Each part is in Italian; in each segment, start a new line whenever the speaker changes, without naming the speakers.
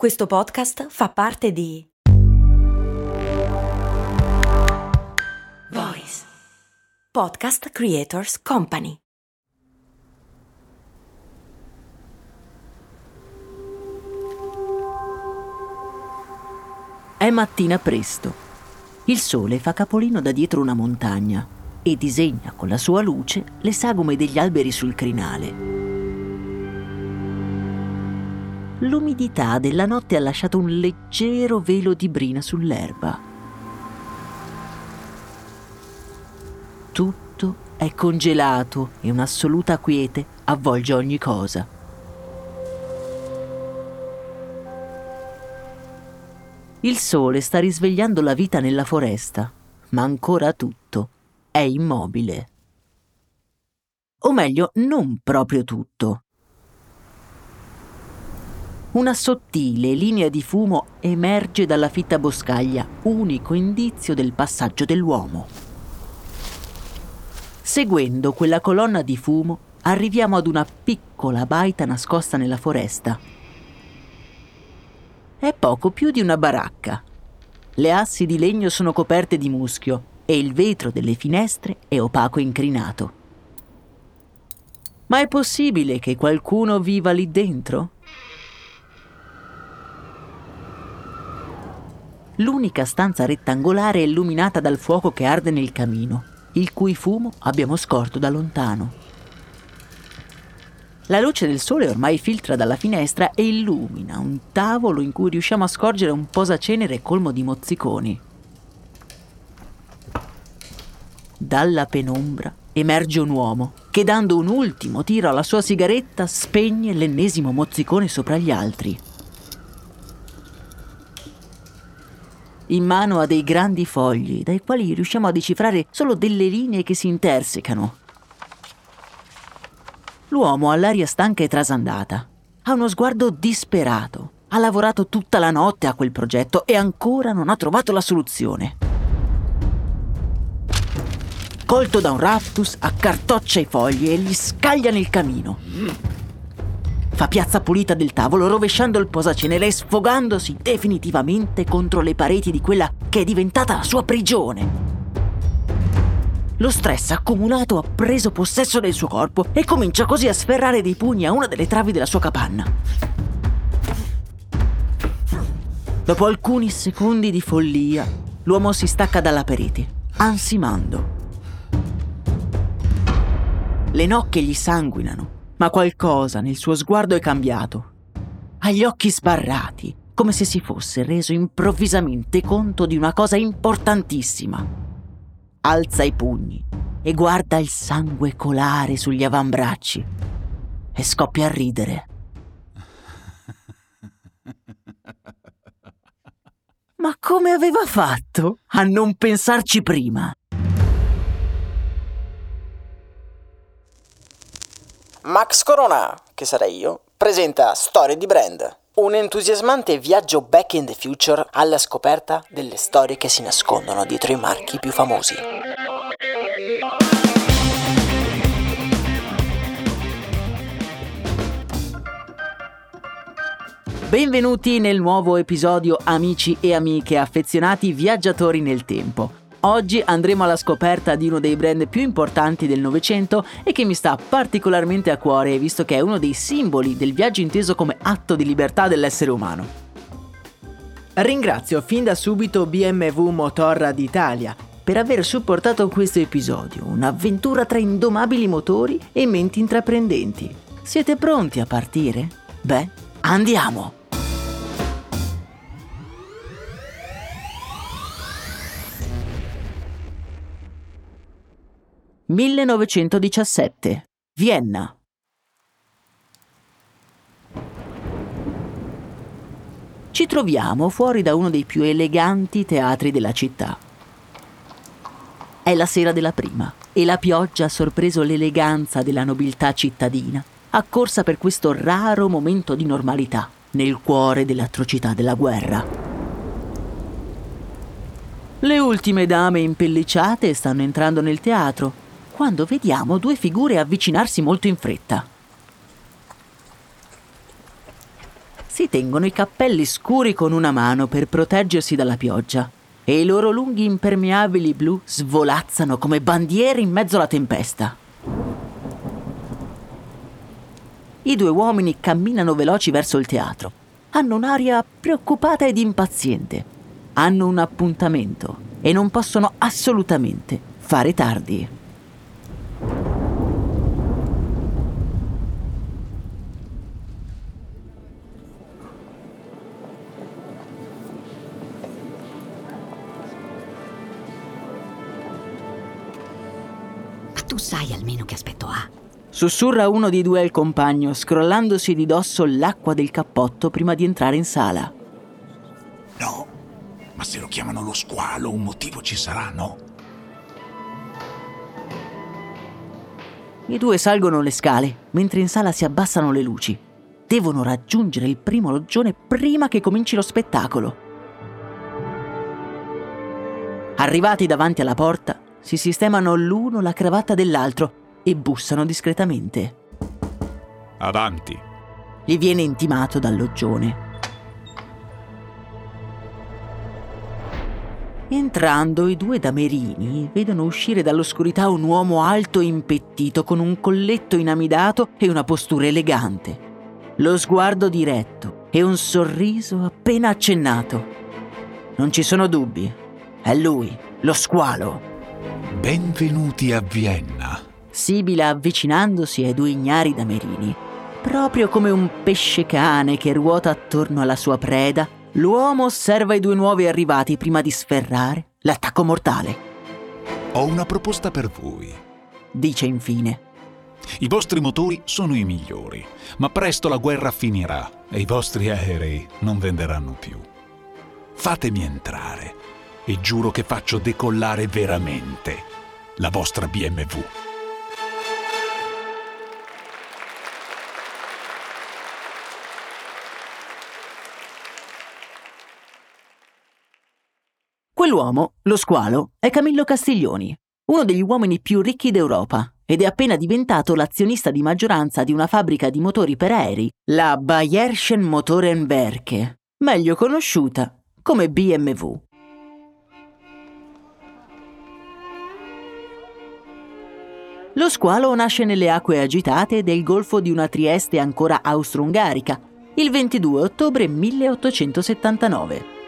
Questo podcast fa parte di Voice Podcast Creators Company.
È mattina presto. Il sole fa capolino da dietro una montagna e disegna con la sua luce le sagome degli alberi sul crinale. L'umidità della notte ha lasciato un leggero velo di brina sull'erba. Tutto è congelato e un'assoluta quiete avvolge ogni cosa. Il sole sta risvegliando la vita nella foresta, ma ancora tutto è immobile. O meglio, non proprio tutto. Una sottile linea di fumo emerge dalla fitta boscaglia, unico indizio del passaggio dell'uomo. Seguendo quella colonna di fumo, arriviamo ad una piccola baita nascosta nella foresta. È poco più di una baracca. Le assi di legno sono coperte di muschio e il vetro delle finestre è opaco e incrinato. Ma è possibile che qualcuno viva lì dentro? L'unica stanza rettangolare è illuminata dal fuoco che arde nel camino, il cui fumo abbiamo scorto da lontano. La luce del sole ormai filtra dalla finestra e illumina un tavolo in cui riusciamo a scorgere un posacenere colmo di mozziconi. Dalla penombra emerge un uomo che dando un ultimo tiro alla sua sigaretta spegne l'ennesimo mozzicone sopra gli altri. In mano ha dei grandi fogli, dai quali riusciamo a decifrare solo delle linee che si intersecano. L'uomo ha l'aria stanca e trasandata. Ha uno sguardo disperato. Ha lavorato tutta la notte a quel progetto e ancora non ha trovato la soluzione. Colto da un raptus, accartoccia i fogli e li scaglia nel camino fa piazza pulita del tavolo rovesciando il posacenere e sfogandosi definitivamente contro le pareti di quella che è diventata la sua prigione. Lo stress accumulato ha preso possesso del suo corpo e comincia così a sferrare dei pugni a una delle travi della sua capanna. Dopo alcuni secondi di follia, l'uomo si stacca dalla parete, ansimando. Le nocche gli sanguinano ma qualcosa nel suo sguardo è cambiato. Ha gli occhi sbarrati, come se si fosse reso improvvisamente conto di una cosa importantissima. Alza i pugni e guarda il sangue colare sugli avambracci e scoppia a ridere. Ma come aveva fatto a non pensarci prima?
Max Corona, che sarei io, presenta Storie di Brand, un entusiasmante viaggio back in the future alla scoperta delle storie che si nascondono dietro i marchi più famosi.
Benvenuti nel nuovo episodio Amici e amiche affezionati viaggiatori nel tempo. Oggi andremo alla scoperta di uno dei brand più importanti del Novecento e che mi sta particolarmente a cuore visto che è uno dei simboli del viaggio inteso come atto di libertà dell'essere umano. Ringrazio fin da subito BMW Motorrad Italia per aver supportato questo episodio, un'avventura tra indomabili motori e menti intraprendenti. Siete pronti a partire? Beh, andiamo! 1917. Vienna. Ci troviamo fuori da uno dei più eleganti teatri della città. È la sera della prima e la pioggia ha sorpreso l'eleganza della nobiltà cittadina, accorsa per questo raro momento di normalità nel cuore delle atrocità della guerra. Le ultime dame impelliciate stanno entrando nel teatro quando vediamo due figure avvicinarsi molto in fretta. si tengono i cappelli scuri con una mano per proteggersi dalla pioggia e i loro lunghi impermeabili blu svolazzano come bandiere in mezzo alla tempesta. I due uomini camminano veloci verso il teatro. Hanno un'aria preoccupata ed impaziente. Hanno un appuntamento e non possono assolutamente fare tardi.
Che aspetto ha?
Sussurra uno dei due al compagno, scrollandosi di dosso l'acqua del cappotto prima di entrare in sala.
No, ma se lo chiamano lo squalo, un motivo ci sarà, no?
I due salgono le scale, mentre in sala si abbassano le luci. Devono raggiungere il primo loggione prima che cominci lo spettacolo. Arrivati davanti alla porta, si sistemano l'uno la cravatta dell'altro e bussano discretamente.
Avanti.
Gli viene intimato dal loggione. Entrando, i due damerini vedono uscire dall'oscurità un uomo alto e impettito con un colletto inamidato e una postura elegante. Lo sguardo diretto e un sorriso appena accennato. Non ci sono dubbi. È lui, lo squalo.
Benvenuti a Vienna.
Sibila avvicinandosi ai due ignari damerini. Proprio come un pesce cane che ruota attorno alla sua preda, l'uomo osserva i due nuovi arrivati prima di sferrare l'attacco mortale.
Ho una proposta per voi.
Dice infine.
I vostri motori sono i migliori, ma presto la guerra finirà e i vostri aerei non venderanno più. Fatemi entrare e giuro che faccio decollare veramente la vostra BMW.
Quell'uomo, lo squalo, è Camillo Castiglioni, uno degli uomini più ricchi d'Europa ed è appena diventato l'azionista di maggioranza di una fabbrica di motori per aerei, la Bayerischen Motorenwerke, meglio conosciuta come BMW. Lo squalo nasce nelle acque agitate del golfo di una Trieste ancora austro-ungarica, il 22 ottobre 1879.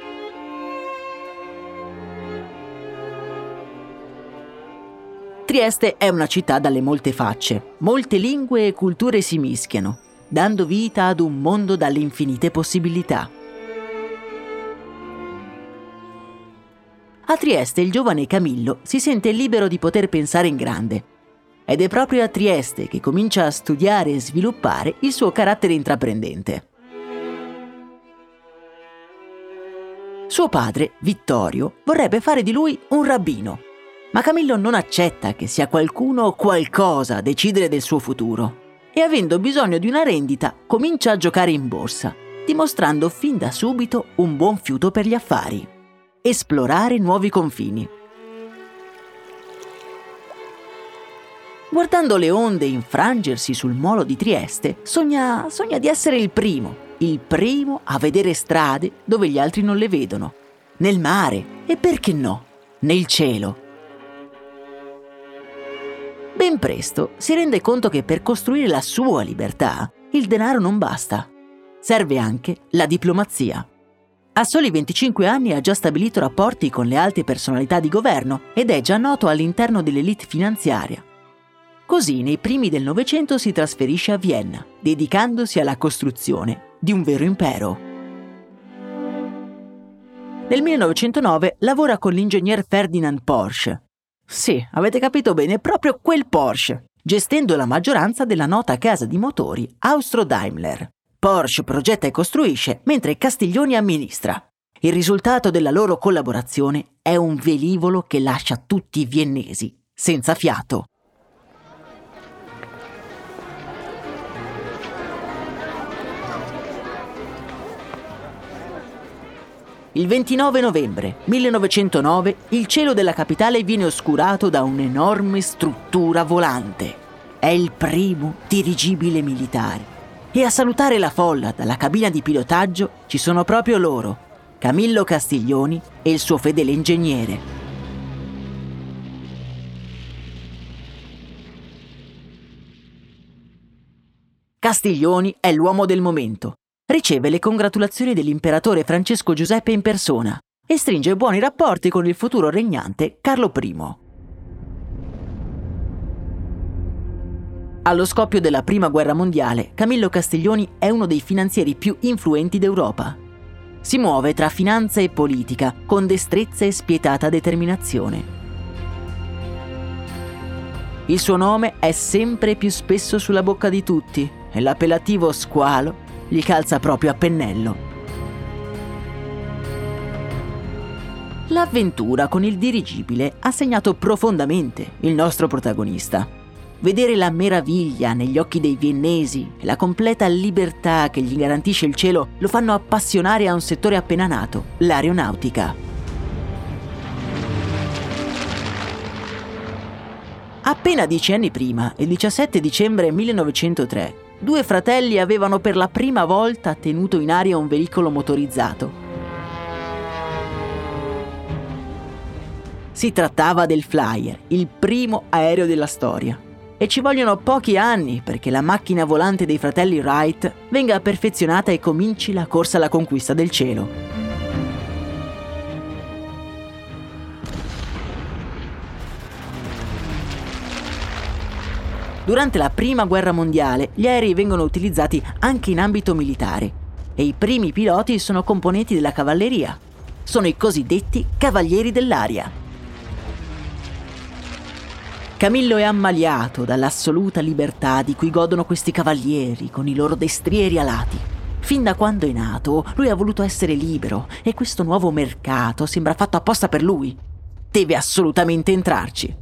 Trieste è una città dalle molte facce, molte lingue e culture si mischiano, dando vita ad un mondo dalle infinite possibilità. A Trieste il giovane Camillo si sente libero di poter pensare in grande. Ed è proprio a Trieste che comincia a studiare e sviluppare il suo carattere intraprendente. Suo padre, Vittorio, vorrebbe fare di lui un rabbino, ma Camillo non accetta che sia qualcuno o qualcosa a decidere del suo futuro e avendo bisogno di una rendita comincia a giocare in borsa, dimostrando fin da subito un buon fiuto per gli affari. Esplorare nuovi confini. Guardando le onde infrangersi sul molo di Trieste, sogna, sogna di essere il primo, il primo a vedere strade dove gli altri non le vedono, nel mare e perché no, nel cielo. Ben presto si rende conto che per costruire la sua libertà il denaro non basta. Serve anche la diplomazia. A soli 25 anni ha già stabilito rapporti con le alte personalità di governo ed è già noto all'interno dell'elite finanziaria. Così nei primi del Novecento si trasferisce a Vienna, dedicandosi alla costruzione di un vero impero. Nel 1909 lavora con l'ingegner Ferdinand Porsche. Sì, avete capito bene, proprio quel Porsche, gestendo la maggioranza della nota casa di motori Austro-Daimler. Porsche progetta e costruisce, mentre Castiglioni amministra. Il risultato della loro collaborazione è un velivolo che lascia tutti i viennesi senza fiato. Il 29 novembre 1909 il cielo della capitale viene oscurato da un'enorme struttura volante. È il primo dirigibile militare. E a salutare la folla dalla cabina di pilotaggio ci sono proprio loro, Camillo Castiglioni e il suo fedele ingegnere. Castiglioni è l'uomo del momento. Riceve le congratulazioni dell'imperatore Francesco Giuseppe in persona e stringe buoni rapporti con il futuro regnante Carlo I. Allo scoppio della Prima Guerra Mondiale, Camillo Castiglioni è uno dei finanzieri più influenti d'Europa. Si muove tra finanza e politica con destrezza e spietata determinazione. Il suo nome è sempre più spesso sulla bocca di tutti e l'appellativo squalo gli calza proprio a pennello. L'avventura con il dirigibile ha segnato profondamente il nostro protagonista. Vedere la meraviglia negli occhi dei viennesi e la completa libertà che gli garantisce il cielo lo fanno appassionare a un settore appena nato, l'aeronautica. Appena dieci anni prima, il 17 dicembre 1903, due fratelli avevano per la prima volta tenuto in aria un veicolo motorizzato. Si trattava del Flyer, il primo aereo della storia. E ci vogliono pochi anni perché la macchina volante dei fratelli Wright venga perfezionata e cominci la corsa alla conquista del cielo. Durante la Prima Guerra Mondiale gli aerei vengono utilizzati anche in ambito militare e i primi piloti sono componenti della cavalleria. Sono i cosiddetti cavalieri dell'aria. Camillo è ammaliato dall'assoluta libertà di cui godono questi cavalieri con i loro destrieri alati. Fin da quando è nato, lui ha voluto essere libero e questo nuovo mercato sembra fatto apposta per lui. Deve assolutamente entrarci.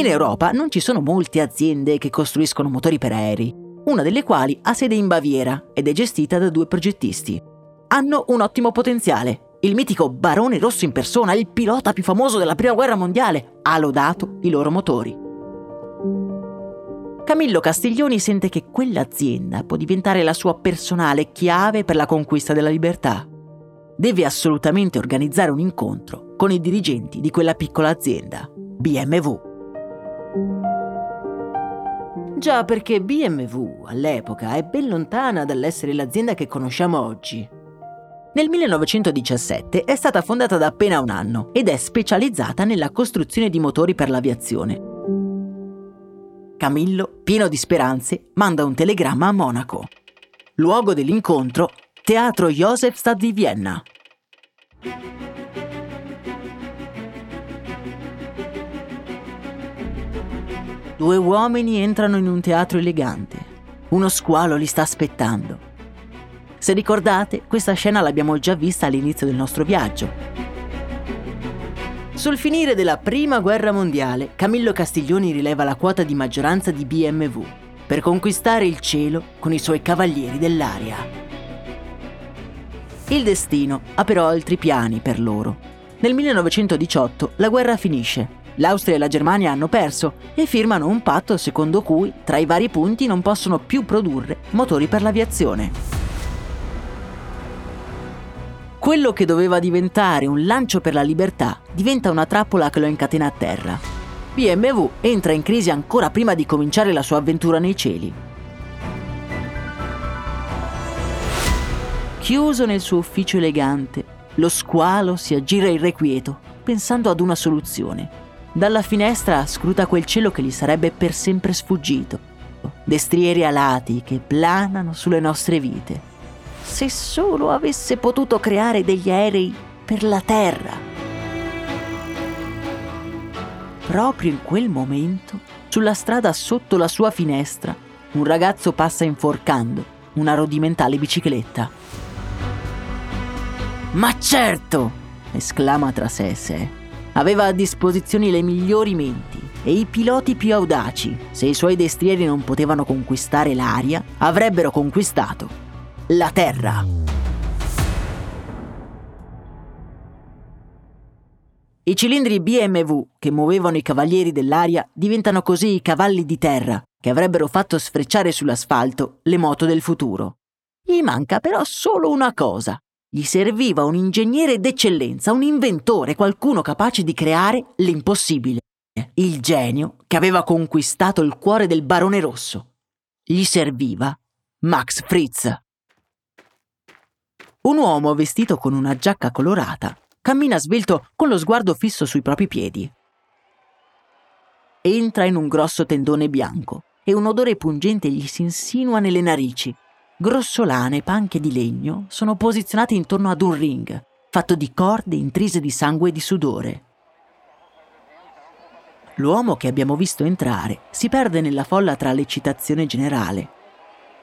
In Europa non ci sono molte aziende che costruiscono motori per aerei, una delle quali ha sede in Baviera ed è gestita da due progettisti. Hanno un ottimo potenziale. Il mitico Barone Rosso in persona, il pilota più famoso della Prima Guerra Mondiale, ha lodato i loro motori. Camillo Castiglioni sente che quell'azienda può diventare la sua personale chiave per la conquista della libertà. Deve assolutamente organizzare un incontro con i dirigenti di quella piccola azienda, BMW. Già perché BMW all'epoca è ben lontana dall'essere l'azienda che conosciamo oggi. Nel 1917 è stata fondata da appena un anno ed è specializzata nella costruzione di motori per l'aviazione. Camillo, pieno di speranze, manda un telegramma a Monaco. Luogo dell'incontro, Teatro Josefstadt di Vienna. Due uomini entrano in un teatro elegante. Uno squalo li sta aspettando. Se ricordate, questa scena l'abbiamo già vista all'inizio del nostro viaggio. Sul finire della Prima Guerra Mondiale, Camillo Castiglioni rileva la quota di maggioranza di BMW per conquistare il cielo con i suoi cavalieri dell'aria. Il destino ha però altri piani per loro. Nel 1918 la guerra finisce L'Austria e la Germania hanno perso e firmano un patto secondo cui tra i vari punti non possono più produrre motori per l'aviazione. Quello che doveva diventare un lancio per la libertà diventa una trappola che lo incatena a terra. BMW entra in crisi ancora prima di cominciare la sua avventura nei cieli. Chiuso nel suo ufficio elegante, lo squalo si aggira irrequieto, pensando ad una soluzione. Dalla finestra scruta quel cielo che gli sarebbe per sempre sfuggito. Destrieri alati che planano sulle nostre vite. Se solo avesse potuto creare degli aerei per la Terra. Proprio in quel momento, sulla strada sotto la sua finestra, un ragazzo passa inforcando una rodimentale bicicletta. Ma certo! esclama tra sé e sé. Aveva a disposizione le migliori menti e i piloti più audaci. Se i suoi destrieri non potevano conquistare l'aria, avrebbero conquistato la terra. I cilindri BMW che muovevano i cavalieri dell'aria diventano così i cavalli di terra che avrebbero fatto sfrecciare sull'asfalto le moto del futuro. Gli manca però solo una cosa. Gli serviva un ingegnere d'eccellenza, un inventore, qualcuno capace di creare l'impossibile. Il genio che aveva conquistato il cuore del barone rosso. Gli serviva Max Fritz. Un uomo vestito con una giacca colorata cammina svelto con lo sguardo fisso sui propri piedi. Entra in un grosso tendone bianco e un odore pungente gli si insinua nelle narici. Grossolane panche di legno sono posizionate intorno ad un ring, fatto di corde intrise di sangue e di sudore. L'uomo che abbiamo visto entrare si perde nella folla tra l'eccitazione generale.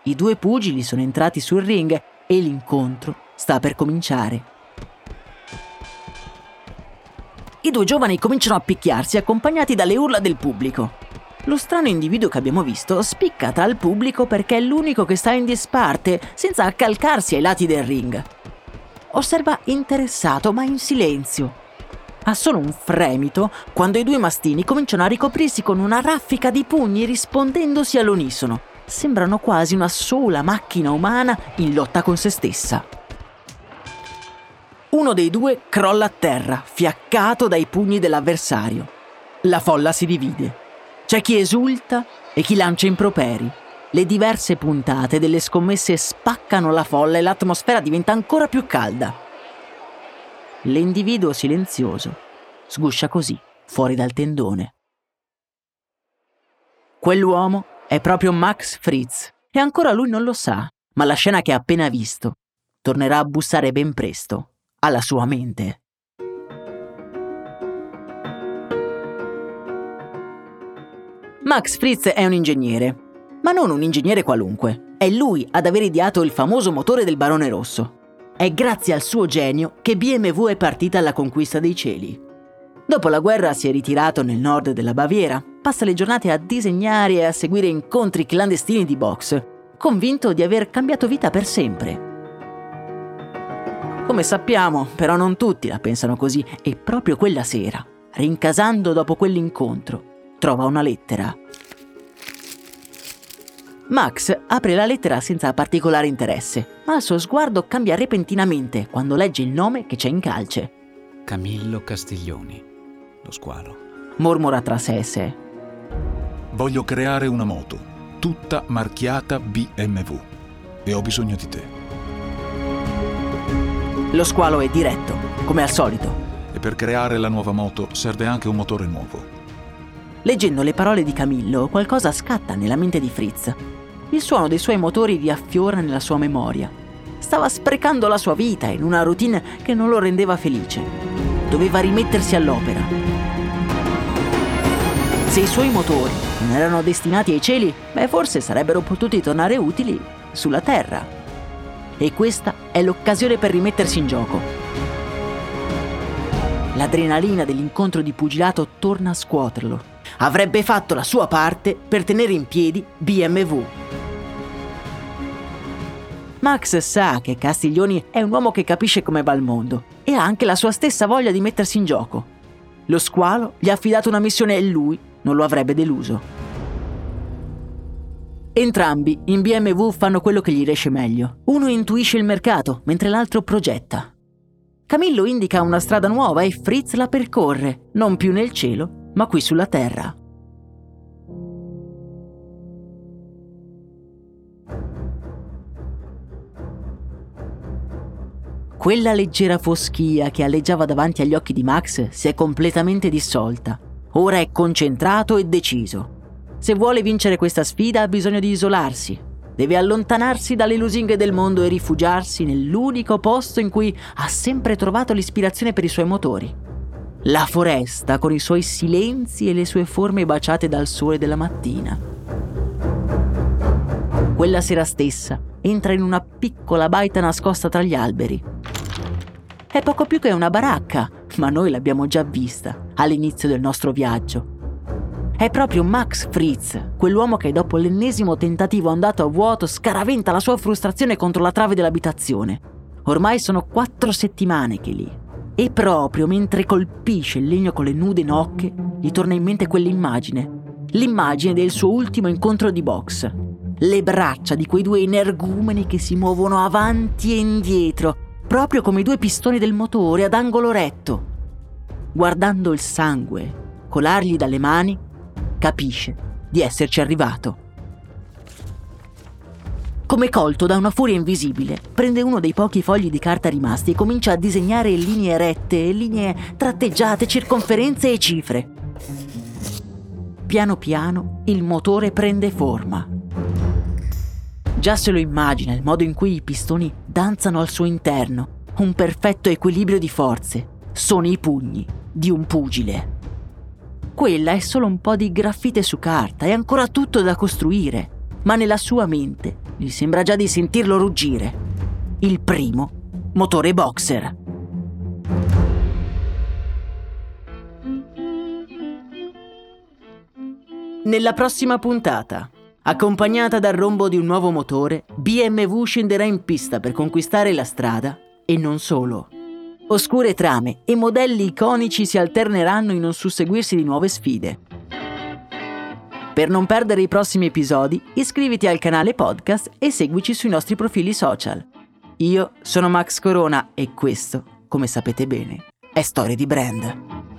I due pugili sono entrati sul ring e l'incontro sta per cominciare. I due giovani cominciano a picchiarsi accompagnati dalle urla del pubblico. Lo strano individuo che abbiamo visto spicca tra il pubblico perché è l'unico che sta in disparte, senza accalcarsi ai lati del ring. Osserva interessato ma in silenzio. Ha solo un fremito quando i due mastini cominciano a ricoprirsi con una raffica di pugni rispondendosi all'unisono. Sembrano quasi una sola macchina umana in lotta con se stessa. Uno dei due crolla a terra, fiaccato dai pugni dell'avversario. La folla si divide. C'è chi esulta e chi lancia improperi. Le diverse puntate delle scommesse spaccano la folla e l'atmosfera diventa ancora più calda. L'individuo silenzioso sguscia così fuori dal tendone. Quell'uomo è proprio Max Fritz e ancora lui non lo sa, ma la scena che ha appena visto tornerà a bussare ben presto alla sua mente. Max Fritz è un ingegnere, ma non un ingegnere qualunque. È lui ad aver ideato il famoso motore del Barone Rosso. È grazie al suo genio che BMW è partita alla conquista dei cieli. Dopo la guerra si è ritirato nel nord della Baviera, passa le giornate a disegnare e a seguire incontri clandestini di box, convinto di aver cambiato vita per sempre. Come sappiamo, però non tutti la pensano così e proprio quella sera, rincasando dopo quell'incontro, trova una lettera. Max apre la lettera senza particolare interesse, ma il suo sguardo cambia repentinamente quando legge il nome che c'è in calce.
Camillo Castiglioni, lo squalo.
Mormora tra sé e sé.
Voglio creare una moto, tutta marchiata BMW. E ho bisogno di te.
Lo squalo è diretto, come al solito.
E per creare la nuova moto serve anche un motore nuovo.
Leggendo le parole di Camillo, qualcosa scatta nella mente di Fritz. Il suono dei suoi motori riaffiora nella sua memoria. Stava sprecando la sua vita in una routine che non lo rendeva felice. Doveva rimettersi all'opera. Se i suoi motori non erano destinati ai cieli, beh, forse sarebbero potuti tornare utili sulla Terra e questa è l'occasione per rimettersi in gioco. L'adrenalina dell'incontro di pugilato torna a scuoterlo. Avrebbe fatto la sua parte per tenere in piedi BMW. Max sa che Castiglioni è un uomo che capisce come va il mondo e ha anche la sua stessa voglia di mettersi in gioco. Lo squalo gli ha affidato una missione e lui non lo avrebbe deluso. Entrambi in BMW fanno quello che gli riesce meglio. Uno intuisce il mercato, mentre l'altro progetta. Camillo indica una strada nuova e Fritz la percorre, non più nel cielo, ma qui sulla terra. Quella leggera foschia che alleggiava davanti agli occhi di Max si è completamente dissolta. Ora è concentrato e deciso. Se vuole vincere questa sfida ha bisogno di isolarsi. Deve allontanarsi dalle lusinghe del mondo e rifugiarsi nell'unico posto in cui ha sempre trovato l'ispirazione per i suoi motori. La foresta con i suoi silenzi e le sue forme baciate dal sole della mattina. Quella sera stessa entra in una piccola baita nascosta tra gli alberi. È poco più che una baracca, ma noi l'abbiamo già vista all'inizio del nostro viaggio è proprio Max Fritz, quell'uomo che dopo l'ennesimo tentativo andato a vuoto scaraventa la sua frustrazione contro la trave dell'abitazione. Ormai sono quattro settimane che lì, E proprio mentre colpisce il legno con le nude nocche, gli torna in mente quell'immagine. L'immagine del suo ultimo incontro di box. Le braccia di quei due energumeni che si muovono avanti e indietro, proprio come i due pistoni del motore ad angolo retto. Guardando il sangue colargli dalle mani, capisce di esserci arrivato. Come colto da una furia invisibile, prende uno dei pochi fogli di carta rimasti e comincia a disegnare linee rette, linee tratteggiate, circonferenze e cifre. Piano piano il motore prende forma. Già se lo immagina il modo in cui i pistoni danzano al suo interno, un perfetto equilibrio di forze. Sono i pugni di un pugile. Quella è solo un po' di graffite su carta, è ancora tutto da costruire, ma nella sua mente gli sembra già di sentirlo ruggire. Il primo motore boxer. Nella prossima puntata, accompagnata dal rombo di un nuovo motore, BMW scenderà in pista per conquistare la strada e non solo. Oscure trame e modelli iconici si alterneranno in un susseguirsi di nuove sfide. Per non perdere i prossimi episodi, iscriviti al canale podcast e seguici sui nostri profili social. Io sono Max Corona e questo, come sapete bene, è Storie di Brand.